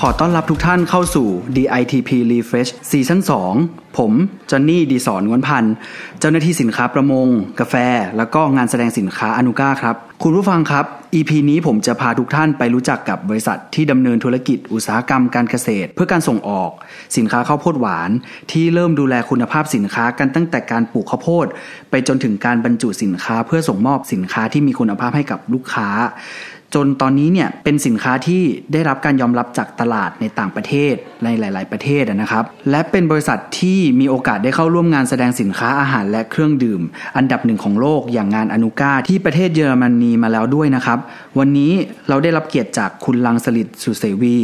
ขอต้อนรับทุกท่านเข้าสู่ DITP Refresh ซีซั่น2 ผมจอนนี่ดีสอนงวนพันธ์เจ้าหน้าที่สินค้าประมง กาแฟ แล้วก็งานแสดงสินค้าอนุก้าครับ คุณผู้ฟังครับ EP นี้ผมจะพาทุกท่านไปรู้จักกับบริษัทที่ดำเนินธุรกิจอุตสาหกรรมการเกษตร เพื่อการส่งออก สินค้าข้าวโพดหวาน ที่เริ่มดูแลคุณภาพสินค้ากันตั้งแต่การปลูกข้าวโพด ไปจนถึงการบรรจุสินค้าเพื่อส่งมอบสินค้าที่มีคุณภาพให้กับลูกค้า จนตอนนี้เนี่ยเป็นสินค้าที่ได้รับการยอมรับจากตลาดในต่างประเทศในหลาย ๆ ประเทศนะครับ และเป็นบริษัทที่มีโอกาสได้เข้าร่วมงานแสดงสินค้าอาหารและเครื่องดื่ม อันดับหนึ่งของโลกอย่างงานอนุกาที่ประเทศเยอรมนีมาแล้วด้วยนะครับ วันนี้เราได้รับเกียรติจากคุณลังสลิดสุเสวี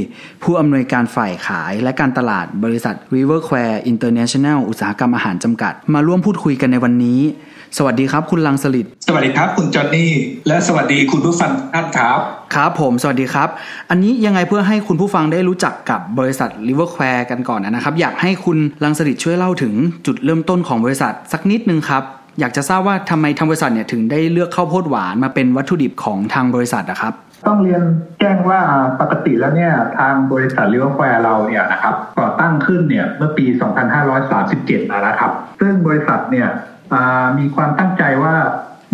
ผู้อำนวยการฝ่ายขายและการตลาดบริษัท Riverquare International อุตสาหกรรมอาหารจำกัด มาร่วมพูดคุยกันในวันนี้ สวัสดีครับ คุณลังสลิดสวัสดีครับ คุณจอห์นนี่ และสวัสดีคุณผู้ฟังท่านครับครับผมสวัสดีครับ อันนี้ยังไงเพื่อให้คุณผู้ฟังได้รู้จักกับบริษัท Riverquare กันก่อนนะครับ อยากให้คุณลังสลิดช่วยเล่าถึงจุดเริ่มต้นของบริษัทสักนิดนึงครับอยากจะทราบว่าทำไมทางบริษัทเนี่ยถึงได้เลือกข้าวโพดหวานมาเป็นวัตถุดิบของทางบริษัทนะครับ ต้องเรียนแจ้งว่าปกติแล้วเนี่ยทางบริษัทลิเวอร์แควร์เราเนี่ยนะครับก่อตั้งขึ้นเนี่ยเมื่อปี 2537นะครับซึ่งบริษัทเนี่ย มีความตั้งใจว่า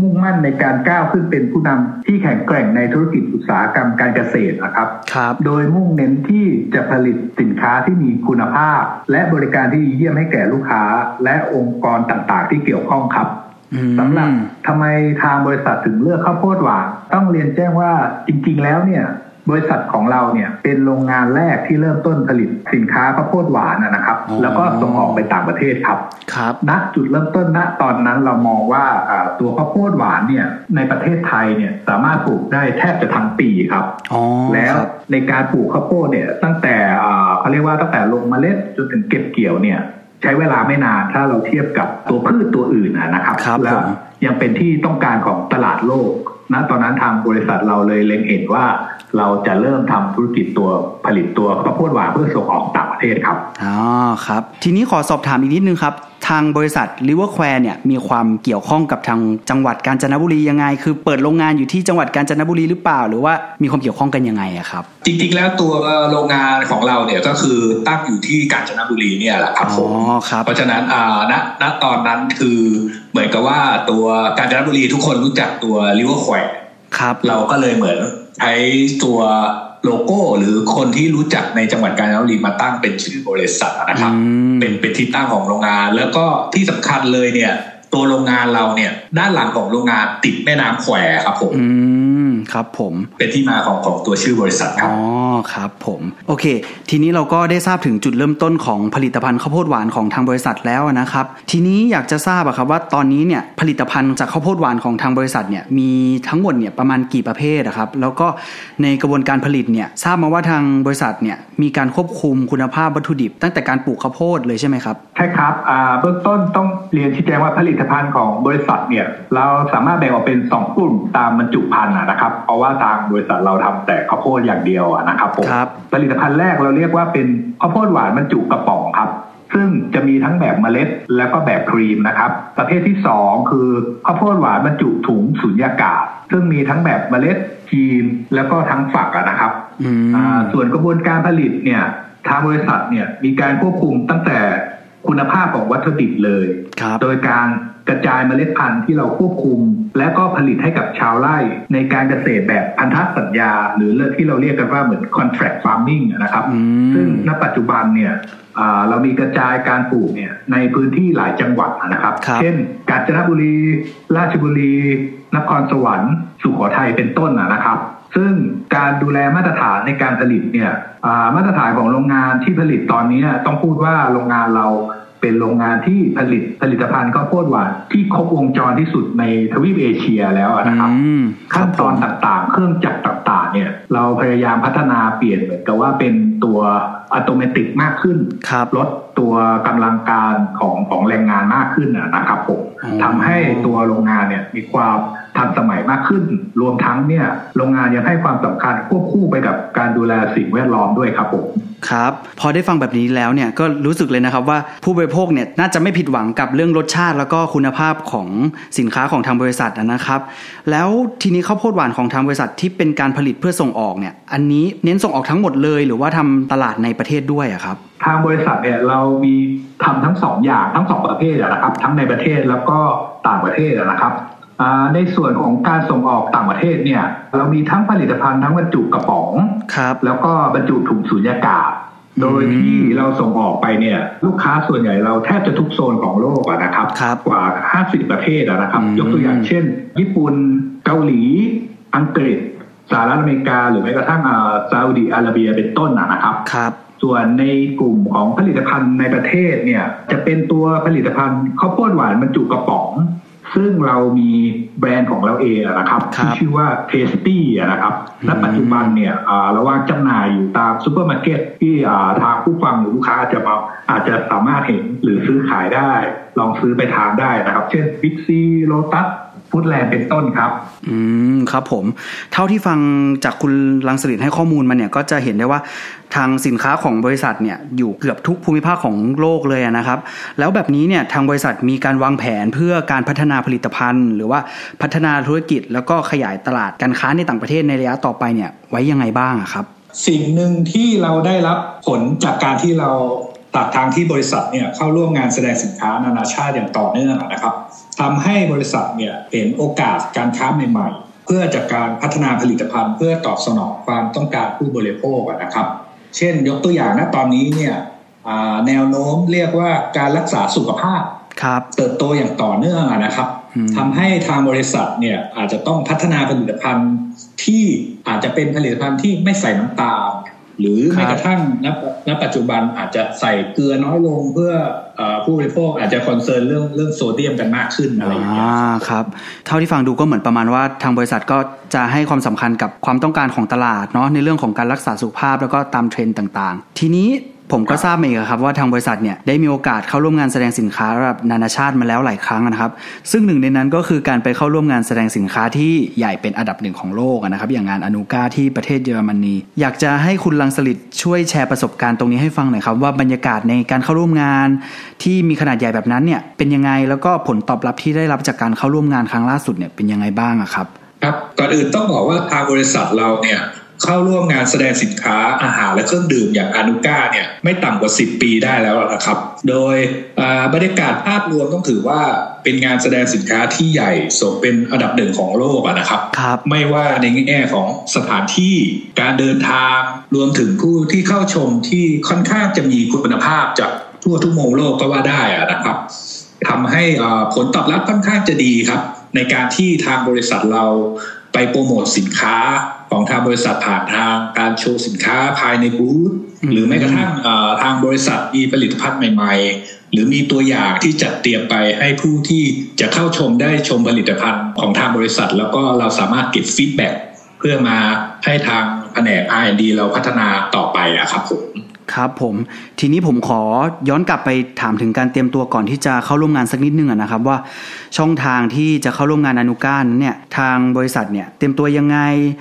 มุ่งมั่นในการก้าวขึ้นเป็นผู้นำที่แข็งแกร่งในธุรกิจอุตสาหกรรมการเกษตรนะครับครับ โดยมุ่งเน้นที่จะผลิตสินค้าที่มีคุณภาพ และบริการที่ดีเยี่ยมให้แก่ลูกค้า และองค์กรต่างๆ ที่เกี่ยวข้องครับอืมสำหรับทำไมทางบริษัทถึงเลือกข้าวโพดหวานต้องเรียนแจ้งว่าจริง ๆ แล้วเนี่ย บริษัทของเราเนี่ยเป็นโรงงานแรกที่เริ่มต้นผลิตสินค้าข้าวโพดหวานนะนะครับอ๋อแล้วก็ส่งออกไปต่างประเทศครับครับณจุดเริ่มต้นณตอนนั้นเรามองว่าอ่าตัวข้าวโพดหวานเนี่ยในประเทศไทยเนี่ยสามารถปลูกได้แทบจะทั้งปีครับอ๋อแล้วครับในการปลูกข้าวโพดเนี่ยตั้งแต่อ่าเขาเรียกว่าตั้งแต่ลงเมล็ดจนถึงเก็บเกี่ยวเนี่ยใช้เวลาไม่นานถ้าเราเทียบกับตัวพืชตัวอื่นนะนะครับครับแล้ผวมยังเป็นที่ต้องการของตลาดโลกนะตอนนั้นทางบริษัทเราเลยเล็งเห็นว่า เราจะเริ่มทำธุรกิจตัวผลิตตัวข้าวโพดหวานเพื่อส่งออกต่างประเทศครับอ๋อครับ ทีนี้ขอสอบถามอีกนิดนึงครับ ทางบริษัท Riverquare เนี่ยมีความเกี่ยวข้องกับทางจังหวัดกาญจนบุรียังไง คือเปิดโรงงานอยู่ที่จังหวัดกาญจนบุรีหรือเปล่า หรือว่ามีความเกี่ยวข้องกันยังไงอะครับ จริง ๆ แล้วตัวโรงงานของเราเนี่ยก็คือตั้งอยู่ที่กาญจนบุรีเนี่ยแหละครับผมอ๋อครับเพราะฉะนั้นอ่าณณตอนนั้นคือเหมือนกับว่าตัวกาญจนบุรีทุกคนรู้จักตัวริเวอร์แควร์ ครับเราก็เลยเหมือนใช้ตัวโลโก้หรือคนที่รู้จักในจังหวัดกาญจนบุรีมาตั้งเป็นชื่อบริษัทนะครับอืมเป็นเป็นที่ตั้งของโรงงาน แล้วก็ที่สำคัญเลยเนี่ย ตัวโรงงานเราเนี่ย ด้านหลังของโรงงานติดแม่น้ำแควครับผมอืมครับผมเป็นที่มาของของตัวชื่อบริษัทครัอ๋บอ ครับผมโอเค ทีนี้เราก็ได้ทราบถึงจุดเริ่มต้นของผลิตภัณฑ์ข้าวโพดหวานของทางบริษัทแล้วนะครับ ทีนี้อยากจะทราบอะครับว่าตอนนี้เนี่ยผลิตภัณฑ์จากข้าวโพดหวานของทางบริษัทเนี่ยมีทั้งหมดเนี่ยประมาณกี่ประเภทอะครับแล้วก็ในกระบวนการผลิตเนี่ยทราบมาว่าทางบริษัทเนี่ยมีการควบคุมคุณภาพวัตถุดิบ ตั้งแต่การปลูกข้าวโพดเลยใช่ไหมครับใช่ครับเบื้องต้นต้องเรียนชี้แจงว่าผลิตภัณฑ์ของบริษัทเนี่ยเราสามารถแบ่งออกเป็น 2 กลุ่มตามบรรจุภัณฑ์นะครับ เพราะว่าทางบริษัทเราทำแต่ข้าวโพดอย่างเดียวนะครับครับผลิตภัณฑ์แรกเราเรียกว่าเป็นข้าวโพดหวานบรรจุกระป๋องครับ ซึ่งจะมีทั้งแบบเมล็ดแล้วก็แบบครีมนะครับ ประเภทที่ 2 คือข้าวโพดหวานบรรจุถุงสุญญากาศ ซึ่งมีทั้งแบบเมล็ดครีมแล้วก็ทั้งฝักอะนะครับอืมอ่าส่วนกระบวนการผลิตเนี่ยทางบริษัทเนี่ยมีการควบคุมตั้งแต่ คุณภาพของวัตถุดิบเลยครับโดยการกระจายเมล็ดพันธุ์ที่เราควบคุม และก็ผลิตให้กับชาวไร่ในการเกษตรแบบพันธสัญญา หรือเรื่องที่เราเรียกกันว่าเหมือน contract farming อะนะครับอืมซึ่งณปัจจุบันเนี่ยอ่าเรามีกระจายการปลูกเนี่ยในพื้นที่หลายจังหวัดนะครับครับเช่น กาญจนบุรี ราชบุรี นครสวรรค์ สุโขทัยเป็นต้นนะนะครับ ซึ่งการดูแลมาตรฐานในการผลิตเนี่ยอ่ามาตรฐานของโรงงานที่ผลิตตอนนี้ต้องพูดว่าโรงงานเรา เป็นโรงงานที่ผลิตผลิตภัณฑ์ข้าวโพดหวานที่ครบวงจรที่สุดในทวีปเอเชียแล้วนะครับอืมครัขั้บนผตอนมต่างๆ เครื่องจักรต่างๆ เนี่ยเราพยายามพัฒนาเปลี่ยนเหมือนกับว่าเป็นตัวอัตโนมัติมากขึ้นครับลดตัวกำลังการของของแรงงานมากขึ้นนะนะครับผมอ๋อทำให้ตัวโรงงานเนี่ยมีความ ทันสมัยมากขึ้น รวมทั้งเนี่ยโรงงานยังให้ความสำคัญควบคู่ไปกับการดูแลสิ่งแวดล้อมด้วยครับผมครับพอได้ฟังแบบนี้แล้วเนี่ยก็รู้สึกเลยนะครับว่าผู้บริโภคเนี่ยน่าจะไม่ผิดหวังกับเรื่องรสชาติ แล้วก็คุณภาพของสินค้าของทางบริษัทนะครับ แล้วทีนี้ข้าวโพดหวานของทางบริษัทที่เป็นการผลิตเพื่อส่งออกเนี่ยอันนี้เน้นส่งออกทั้งหมดเลยหรือว่าทำตลาดในประเทศด้วยอะครับทางบริษัทเนี่ยเรามีทำทั้งสองอย่างทั้งสองประเภทอะนะครับ ทั้งในประเทศแล้วก็ต่างประเทศอะนะครับอ่า ในส่วนของการส่งออกต่างประเทศเนี่ย เรามีทั้งผลิตภัณฑ์ทั้งบรรจุกระป๋องครับแล้วก็บรรจุถุงสุญญากาศ โดยที่เราส่งออกไปเนี่ย ลูกค้าส่วนใหญ่เราแทบจะทุกโซนของโลกอะนะครับครับกว่า 50 ประเทศอะนะครับอืมยกตัวอย่างเช่น ญี่ปุ่นเกาหลี อังกฤษสหรัฐอเมริกา หรือแม้กระทั่งอ่าซาอุดิอาระเบียเป็นต้นอะนะครับครับส่วนในกลุ่มของผลิตภัณฑ์ในประเทศเนี่ย จะเป็นตัวผลิตภัณฑ์ข้าวโพดหวานบรรจุกระป๋อง ซึ่งเรามีแบรนด์ของเราเองอะนะครับครับที่ชื่อว่า Tasty อะนะครับและปัจจุบันเนี่ยอ่าเราวางจำหน่ายอยู่ตามซูเปอร์มาร์เก็ตที่อ่าทางผู้ฟังหรือลูกค้าอาจจะมาอาจจะสามารถเห็นหรือซื้อขายได้ ลองซื้อไปทานได้นะครับ เช่น Big C Lotus Foodland เป็นต้นครับ อืมครับผม เท่าที่ฟังจากคุณลังสลิดให้ข้อมูลมาเนี่ยก็จะเห็นได้ว่าทางสินค้าของบริษัทเนี่ยอยู่เกือบทุกภูมิภาคของโลกเลยนะครับ แล้วแบบนี้เนี่ยทางบริษัทมีการวางแผนเพื่อการพัฒนาผลิตภัณฑ์ หรือว่าพัฒนาธุรกิจ แล้วก็ขยายตลาดการค้าในต่างประเทศในระยะต่อไปเนี่ยไว้ยังไงบ้างอะครับ สิ่งหนึ่งที่เราได้รับผลจากการที่เราตัดทางที่บริษัทเนี่ยเข้าร่วมงานแสดงสินค้านานาชาติอย่างต่อเนื่องนะครับ ทำให้บริษัทเนี่ยเห็นโอกาสการค้าใหม่ๆ เพื่อจากการพัฒนาผลิตภัณฑ์ เพื่อตอบสนองความต้องการผู้บริโภคอะนะครับ เช่นยกตัวอย่างนะตอนนี้เนี่ยอ่าแนวโน้มเรียกว่าการรักษาสุขภาพครับเติบโตอย่างต่อเนื่องอะนะครับอืมทำให้ทางบริษัทเนี่ยอาจจะต้องพัฒนาผลิตภัณฑ์ที่อาจจะเป็นผลิตภัณฑ์ที่ไม่ใส่น้ำตาล หรือแม้กระทั่งณณปัจจุบันอาจจะใส่เกลือน้อยลงเพื่อเออผู้บริโภคอาจจะ concern เรื่องเรื่องโซเดียมกันมากขึ้นอะไรอย่างเงี้ยอ่าครับเท่าที่ฟังดูก็เหมือนประมาณว่าทางบริษัทก็จะให้ความสำคัญกับความต้องการของตลาดเนาะในเรื่องของการรักษาสุขภาพแล้วก็ตามเทรนด์ต่าง ๆ ทีนี้ ผมก็ทราบมาอีกครับว่าทางบริษัทเนี่ยได้มีโอกาสเข้าร่วมงานแสดงสินค้าระดับนานาชาติมาแล้วหลายครั้งนะครับ ซึ่งหนึ่งในนั้นก็คือการไปเข้าร่วมงานแสดงสินค้าที่ใหญ่เป็นอันดับหนึ่งของโลกนะครับ อย่างงาน ANUGA ที่ประเทศเยอรมนี อยากจะให้คุณลังสลิดช่วยแชร์ประสบการณ์ตรงนี้ให้ฟังหน่อยครับว่าบรรยากาศในการเข้าร่วมงาน ที่มีขนาดใหญ่แบบนั้นเนี่ยเป็นยังไงแล้วก็ผลตอบรับที่ได้รับจากการเข้าร่วมงานครั้งล่าสุดเนี่ยเป็นยังไงบ้างครับครับก่อนอื่นต้องบอกว่าทางบริษัทเราเนี่ย เข้าร่วมงานแสดงสินค้าอาหารและเครื่องดื่มอย่างอานุก้าเนี่ยไม่ต่ำกว่า 10 ปีได้แล้วนะครับ โดยอ่าบรรยากาศภาพรวมต้องถือว่าเป็นงานแสดงสินค้าที่ใหญ่สมเป็นอันดับหนึ่งของโลกอะนะครับครับไม่ว่าในแง่ของสถานที่การเดินทางรวมถึงผู้ที่เข้าชมที่ค่อนข้างจะมีคุณภาพจากทั่วทุกมุมโลกก็ว่าได้อะนะครับทำให้อ่าผลตอบรับค่อนข้างจะดีครับ ในการที่ทางบริษัทเรา ไปโปรโมทสินค้าของทางบริษัทผ่านทางการโชว์สินค้าภายในบูธอืมหรือแม้กระทั่งอ่าทางบริษัทมีผลิตภัณฑ์ใหม่ๆ หรือมีตัวอย่างที่จัดเตรียมไปให้ผู้ที่จะเข้าชมได้ชมผลิตภัณฑ์ของทางบริษัท แล้วก็เราสามารถเก็บ feedbackเพื่อมาให้ทางแผนก R&D เราพัฒนาต่อไปอะครับผม ครับผมทีนี้ผมขอย้อนกลับไปถามถึงการเตรียมตัวก่อนที่จะเข้าร่วมงานสักนิดนึงนะครับว่าช่องทางที่จะเข้าร่วมงานอนุการนั้นเนี่ยทางบริษัทเนี่ยเตรียมตัวยังไง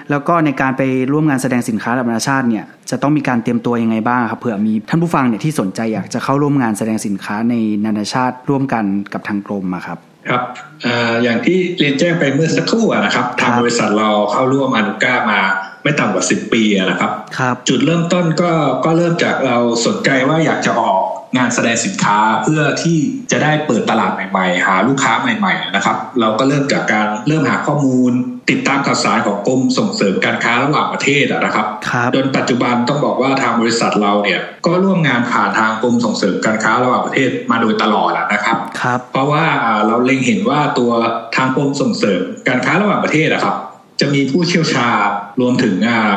แล้วก็ในการไปร่วมงานแสดงสินค้าระดับนานาชาติเนี่ยจะต้องมีการเตรียมตัวยังไงบ้างครับเผื่อมีท่านผู้ฟังเนี่ยที่สนใจอยากจะเข้าร่วมงานแสดงสินค้าในนานาชาติร่วมกันกับทางกรมอะครับครับออย่างที่เรียนแจ้งไปเมื่อสักครู่อะนะครับ ทางบบริษัทเราเข้าร่วมอนุก้ามา ไม่ต่ำกว่า10ปีอะนะครับครับ จุดเริ่มต้นก็ก็เริ่มจากเราสนใจว่าอยากจะออกงานแสดงสินค้าเพื่อที่จะได้เปิดตลาดใหม่ๆ หาลูกค้าใหม่ ๆ นะครับ เราก็เริ่มจากการเริ่มหาข้อมูล ติดตามข่าวสารของกรมส่งเสริมการค้าระหว่างประเทศอะนะครับครับจนปัจจุบันต้องบอกว่าทางบริษัทเราเนี่ยก็ร่วมงานผ่านทางกรมส่งเสริมการค้าระหว่างประเทศมาโดยตลอดอะนะครับครับเพราะว่าอ่าเราเล็งเห็นว่าตัวทางกรมส่งเสริมการค้าระหว่างประเทศอะครับ จะมีผู้เชี่ยวชาญรวมถึง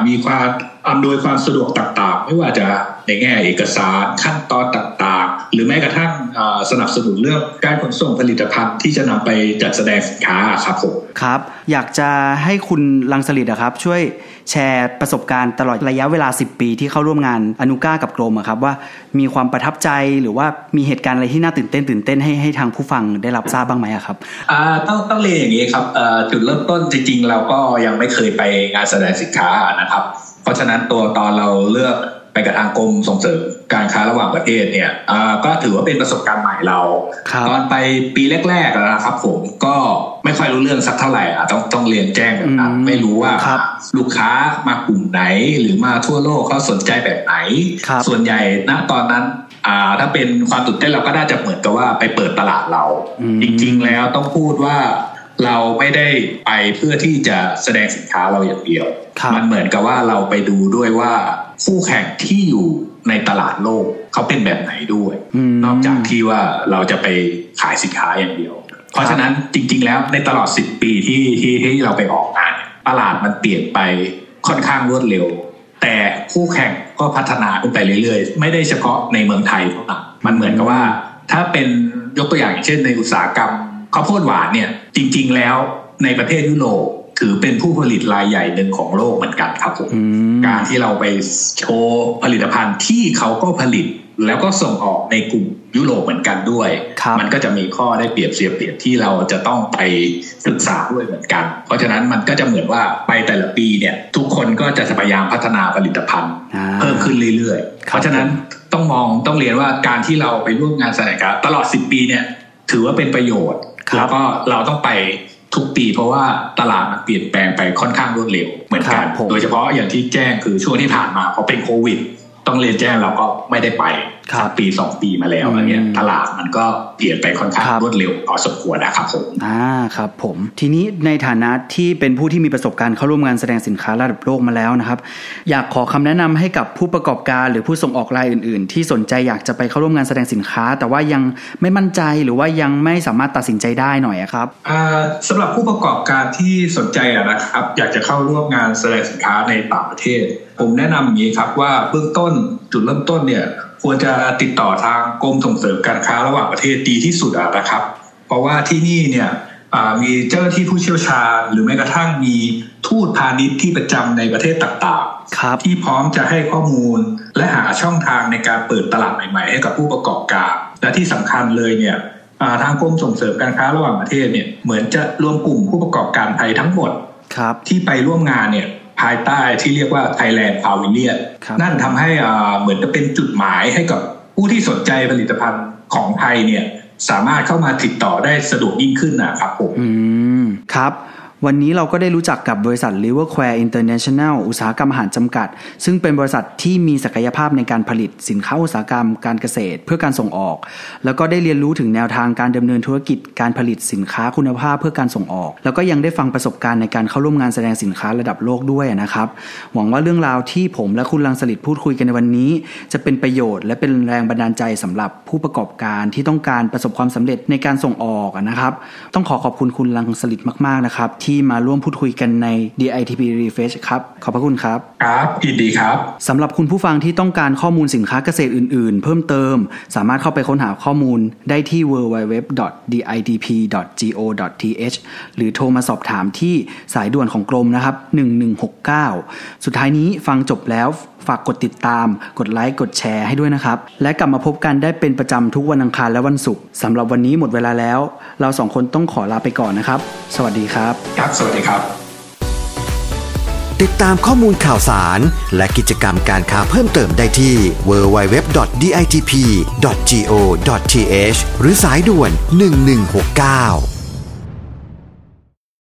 มีความอำนวยความสะดวกต่างๆ ไม่ว่าจะในแง่เอกสารขั้นตอนต่างๆ หรือแม้กระทั่งสนับสนุนเรื่องการขนส่งผลิตภัณฑ์ที่จะนำไปจัดแสดงสินค้าครับผมครับ อยากจะให้คุณลังสลิดครับ ช่วยแชร์ประสบการณ์ตลอดระยะเวลา 10 ปีที่เข้าร่วมงานอนุก้ากับกรมครับว่ามีความประทับใจหรือว่ามีเหตุการณ์อะไรที่น่าตื่นเต้นตื่นเต้นให้ให้ทางผู้ฟังได้รับทราบบ้างไหมครับอ่าต้องต้องเรียนอย่างนี้ครับจุดเริ่มต้นจริงๆเราก็ยังไม่เคยไปงานแสดงสินค้านะครับ เพราะฉะนั้นตัวตอนเราเลือกไป กับทางกรมส่งเสริมการค้าระหว่างประเทศเนี่ยก็ถือว่าเป็นประสบการณ์ใหม่เราตอนไปปีแรกๆนะครับผมก็ไม่ค่อยรู้เรื่องสักเท่าไหร่อะต้องต้องเรียนแจ้งแบบนั้นไม่รู้ว่าลูกค้ามากลุ่มไหนหรือมาทั่วโลกเขาสนใจแบบไหน ส่วนใหญ่ณตอนนั้นอ่าถ้าเป็นความตื่นเต้นเราก็น่าจะเหมือนกับว่าไปเปิดตลาดเรา จริง ๆ แล้วต้องพูดว่า เราไม่ได้ไปเพื่อที่จะแสดงสินค้าเราอย่างเดียว มันเหมือนกับว่าเราไปดูด้วยว่าคู่แข่งที่อยู่ในตลาดโลกเขาเป็นแบบไหนด้วย นอกจากที่ว่าเราจะไปขายสินค้าอย่างเดียว เพราะฉะนั้นจริง ๆ แล้วในตลอดสิบปีที่ที่ที่เราไปออกงานตลาดมันเปลี่ยนไปค่อนข้างรวดเร็ว แต่คู่แข่งก็พัฒนาขึ้นไปเรื่อยๆ ไม่ได้เฉพาะในเมืองไทยเท่านั้นมันเหมือนกับว่า ถ้าเป็นยกตัวอย่างอย่างเช่นในอุตสาหกรรม ข้าวโพดหวานเนี่ยจริง ๆ แล้วในประเทศยุโรปถือเป็นผู้ผลิตรายใหญ่หนึ่งของโลกเหมือนกันครับผมการที่เราไปโชว์ผลิตภัณฑ์ที่เขาก็ผลิตแล้วก็ส่งออกในกลุ่มยุโรปเหมือนกันด้วย มันก็จะมีข้อได้เปรียบเสียเปรียบที่เราจะต้องไปศึกษาด้วยเหมือนกัน เพราะฉะนั้นมันก็จะเหมือนว่าไปแต่ละปีเนี่ย ทุกคนก็จะพยายามพัฒนาผลิตภัณฑ์ เพิ่มขึ้นเรื่อยๆ เพราะฉะนั้นต้องมองต้องเรียนว่าการที่เราไปร่วมงานแสดงตลอด 10 ปีเนี่ยถือว่าเป็นประโยชน์ แล้วก็เราต้องไปทุกปีเพราะว่าตลาดมันเปลี่ยนแปลงไปค่อนข้างรวดเร็วเหมือนกัน โดยเฉพาะอย่างที่แจ้งคือช่วงที่ผ่านมาเพราะเป็นโควิด ต้องเรียนแจ้งเราก็ไม่ได้ไป ปีสองปีมาแล้วอะไรเงี้ยตลาดมันก็เปลี่ยนไปค่อนข้างรวดเร็วพอสมควรนะครับผมอ่าครับผม ทีนี้ในฐานะที่เป็นผู้ที่มีประสบการณ์เข้าร่วมงานแสดงสินค้าระดับโลกมาแล้วนะครับ อยากขอคำแนะนำให้กับผู้ประกอบการหรือผู้ส่งออกรายอื่น ๆ ที่สนใจอยากจะไปเข้าร่วมงานแสดงสินค้า แต่ว่ายังไม่มั่นใจหรือว่ายังไม่สามารถตัดสินใจได้หน่อยครับสำหรับผู้ประกอบการที่สนใจนะครับ อยากจะเข้าร่วมงานแสดงสินค้าในต่างประเทศ ผมแนะนำอย่างนี้ครับว่าเบื้องต้นจุดเริ่มต้นเนี่ย ควรจะติดต่อทางกรมส่งเสริมการค้าระหว่างประเทศดีที่สุดนะครับ เพราะว่าที่นี่เนี่ยมีเจ้าหน้าที่ผู้เชี่ยวชาญ หรือแม้กระทั่งมีทูตพาณิชย์ที่ประจำในประเทศต่างๆที่พร้อมจะให้ข้อมูล และหาช่องทางในการเปิดตลาดใหม่ๆ ให้กับผู้ประกอบการ และที่สำคัญเลยเนี่ยทางกรมส่งเสริมการค้าระหว่างประเทศเนี่ยเหมือนจะรวมกลุ่มผู้ประกอบการไทยทั้งหมดที่ไปร่วมงานเนี่ย ภายใต้ที่เรียกว่า Thailand Pavilion นั่นทำให้เหมือนจะเป็นจุดหมายให้กับผู้ที่สนใจผลิตภัณฑ์ของไทยเนี่ยสามารถเข้ามาติดต่อได้สะดวกยิ่งขึ้นนะครับผม อืม ครับ วันนี้เราก็ได้รู้จักกับบริษัท Riverquare International อุตสาหกรรมอาหารจำกัด ซึ่งเป็นบริษัทที่มีศักยภาพในการผลิตสินค้าอุตสาหกรรมการเกษตรเพื่อการส่งออก แล้วก็ได้เรียนรู้ถึงแนวทางการดำเนินธุรกิจการผลิตสินค้าคุณภาพเพื่อการส่งออก แล้วก็ยังได้ฟังประสบการณ์ในการเข้าร่วมงานแสดงสินค้าระดับโลกด้วยนะครับ หวังว่าเรื่องราวที่ผมและคุณลังสลิดพูดคุยกันในวันนี้ จะเป็นประโยชน์ และเป็นแรงบันดาลใจสำหรับผู้ประกอบการที่ต้องการประสบความสำเร็จในการส่งออกนะครับ ต้องขอขอบคุณคุณลังสลิดมากๆนะครับที่มาร่วมพูดคุยกันใน DITP Refresh ครับ ขอบพระคุณครับ ครับยินดีครับสำหรับคุณผู้ฟังที่ต้องการข้อมูลสินค้าเกษตรอื่นๆ เพิ่มเติม สามารถเข้าไปค้นหาข้อมูลได้ที่ www.ditp.go.th หรือโทรมาสอบถามที่สายด่วนของกรมนะครับ 1169 สุดท้ายนี้ฟังจบแล้วฝากกดติดตาม กดไลค์ กดแชร์ให้ด้วยนะครับ และกลับมาพบกันได้เป็นประจำทุกวันอังคารและวันศุกร์สำหรับวันนี้หมดเวลาแล้ว เราสองคนต้องขอลาไปก่อนนะครับ สวัสดีครับครับ สวัสดีครับ ติดตามข้อมูลข่าวสาร และกิจกรรมการค้าเพิ่มเติมได้ที่ www.ditp.go.th หรือสายด่วน 1169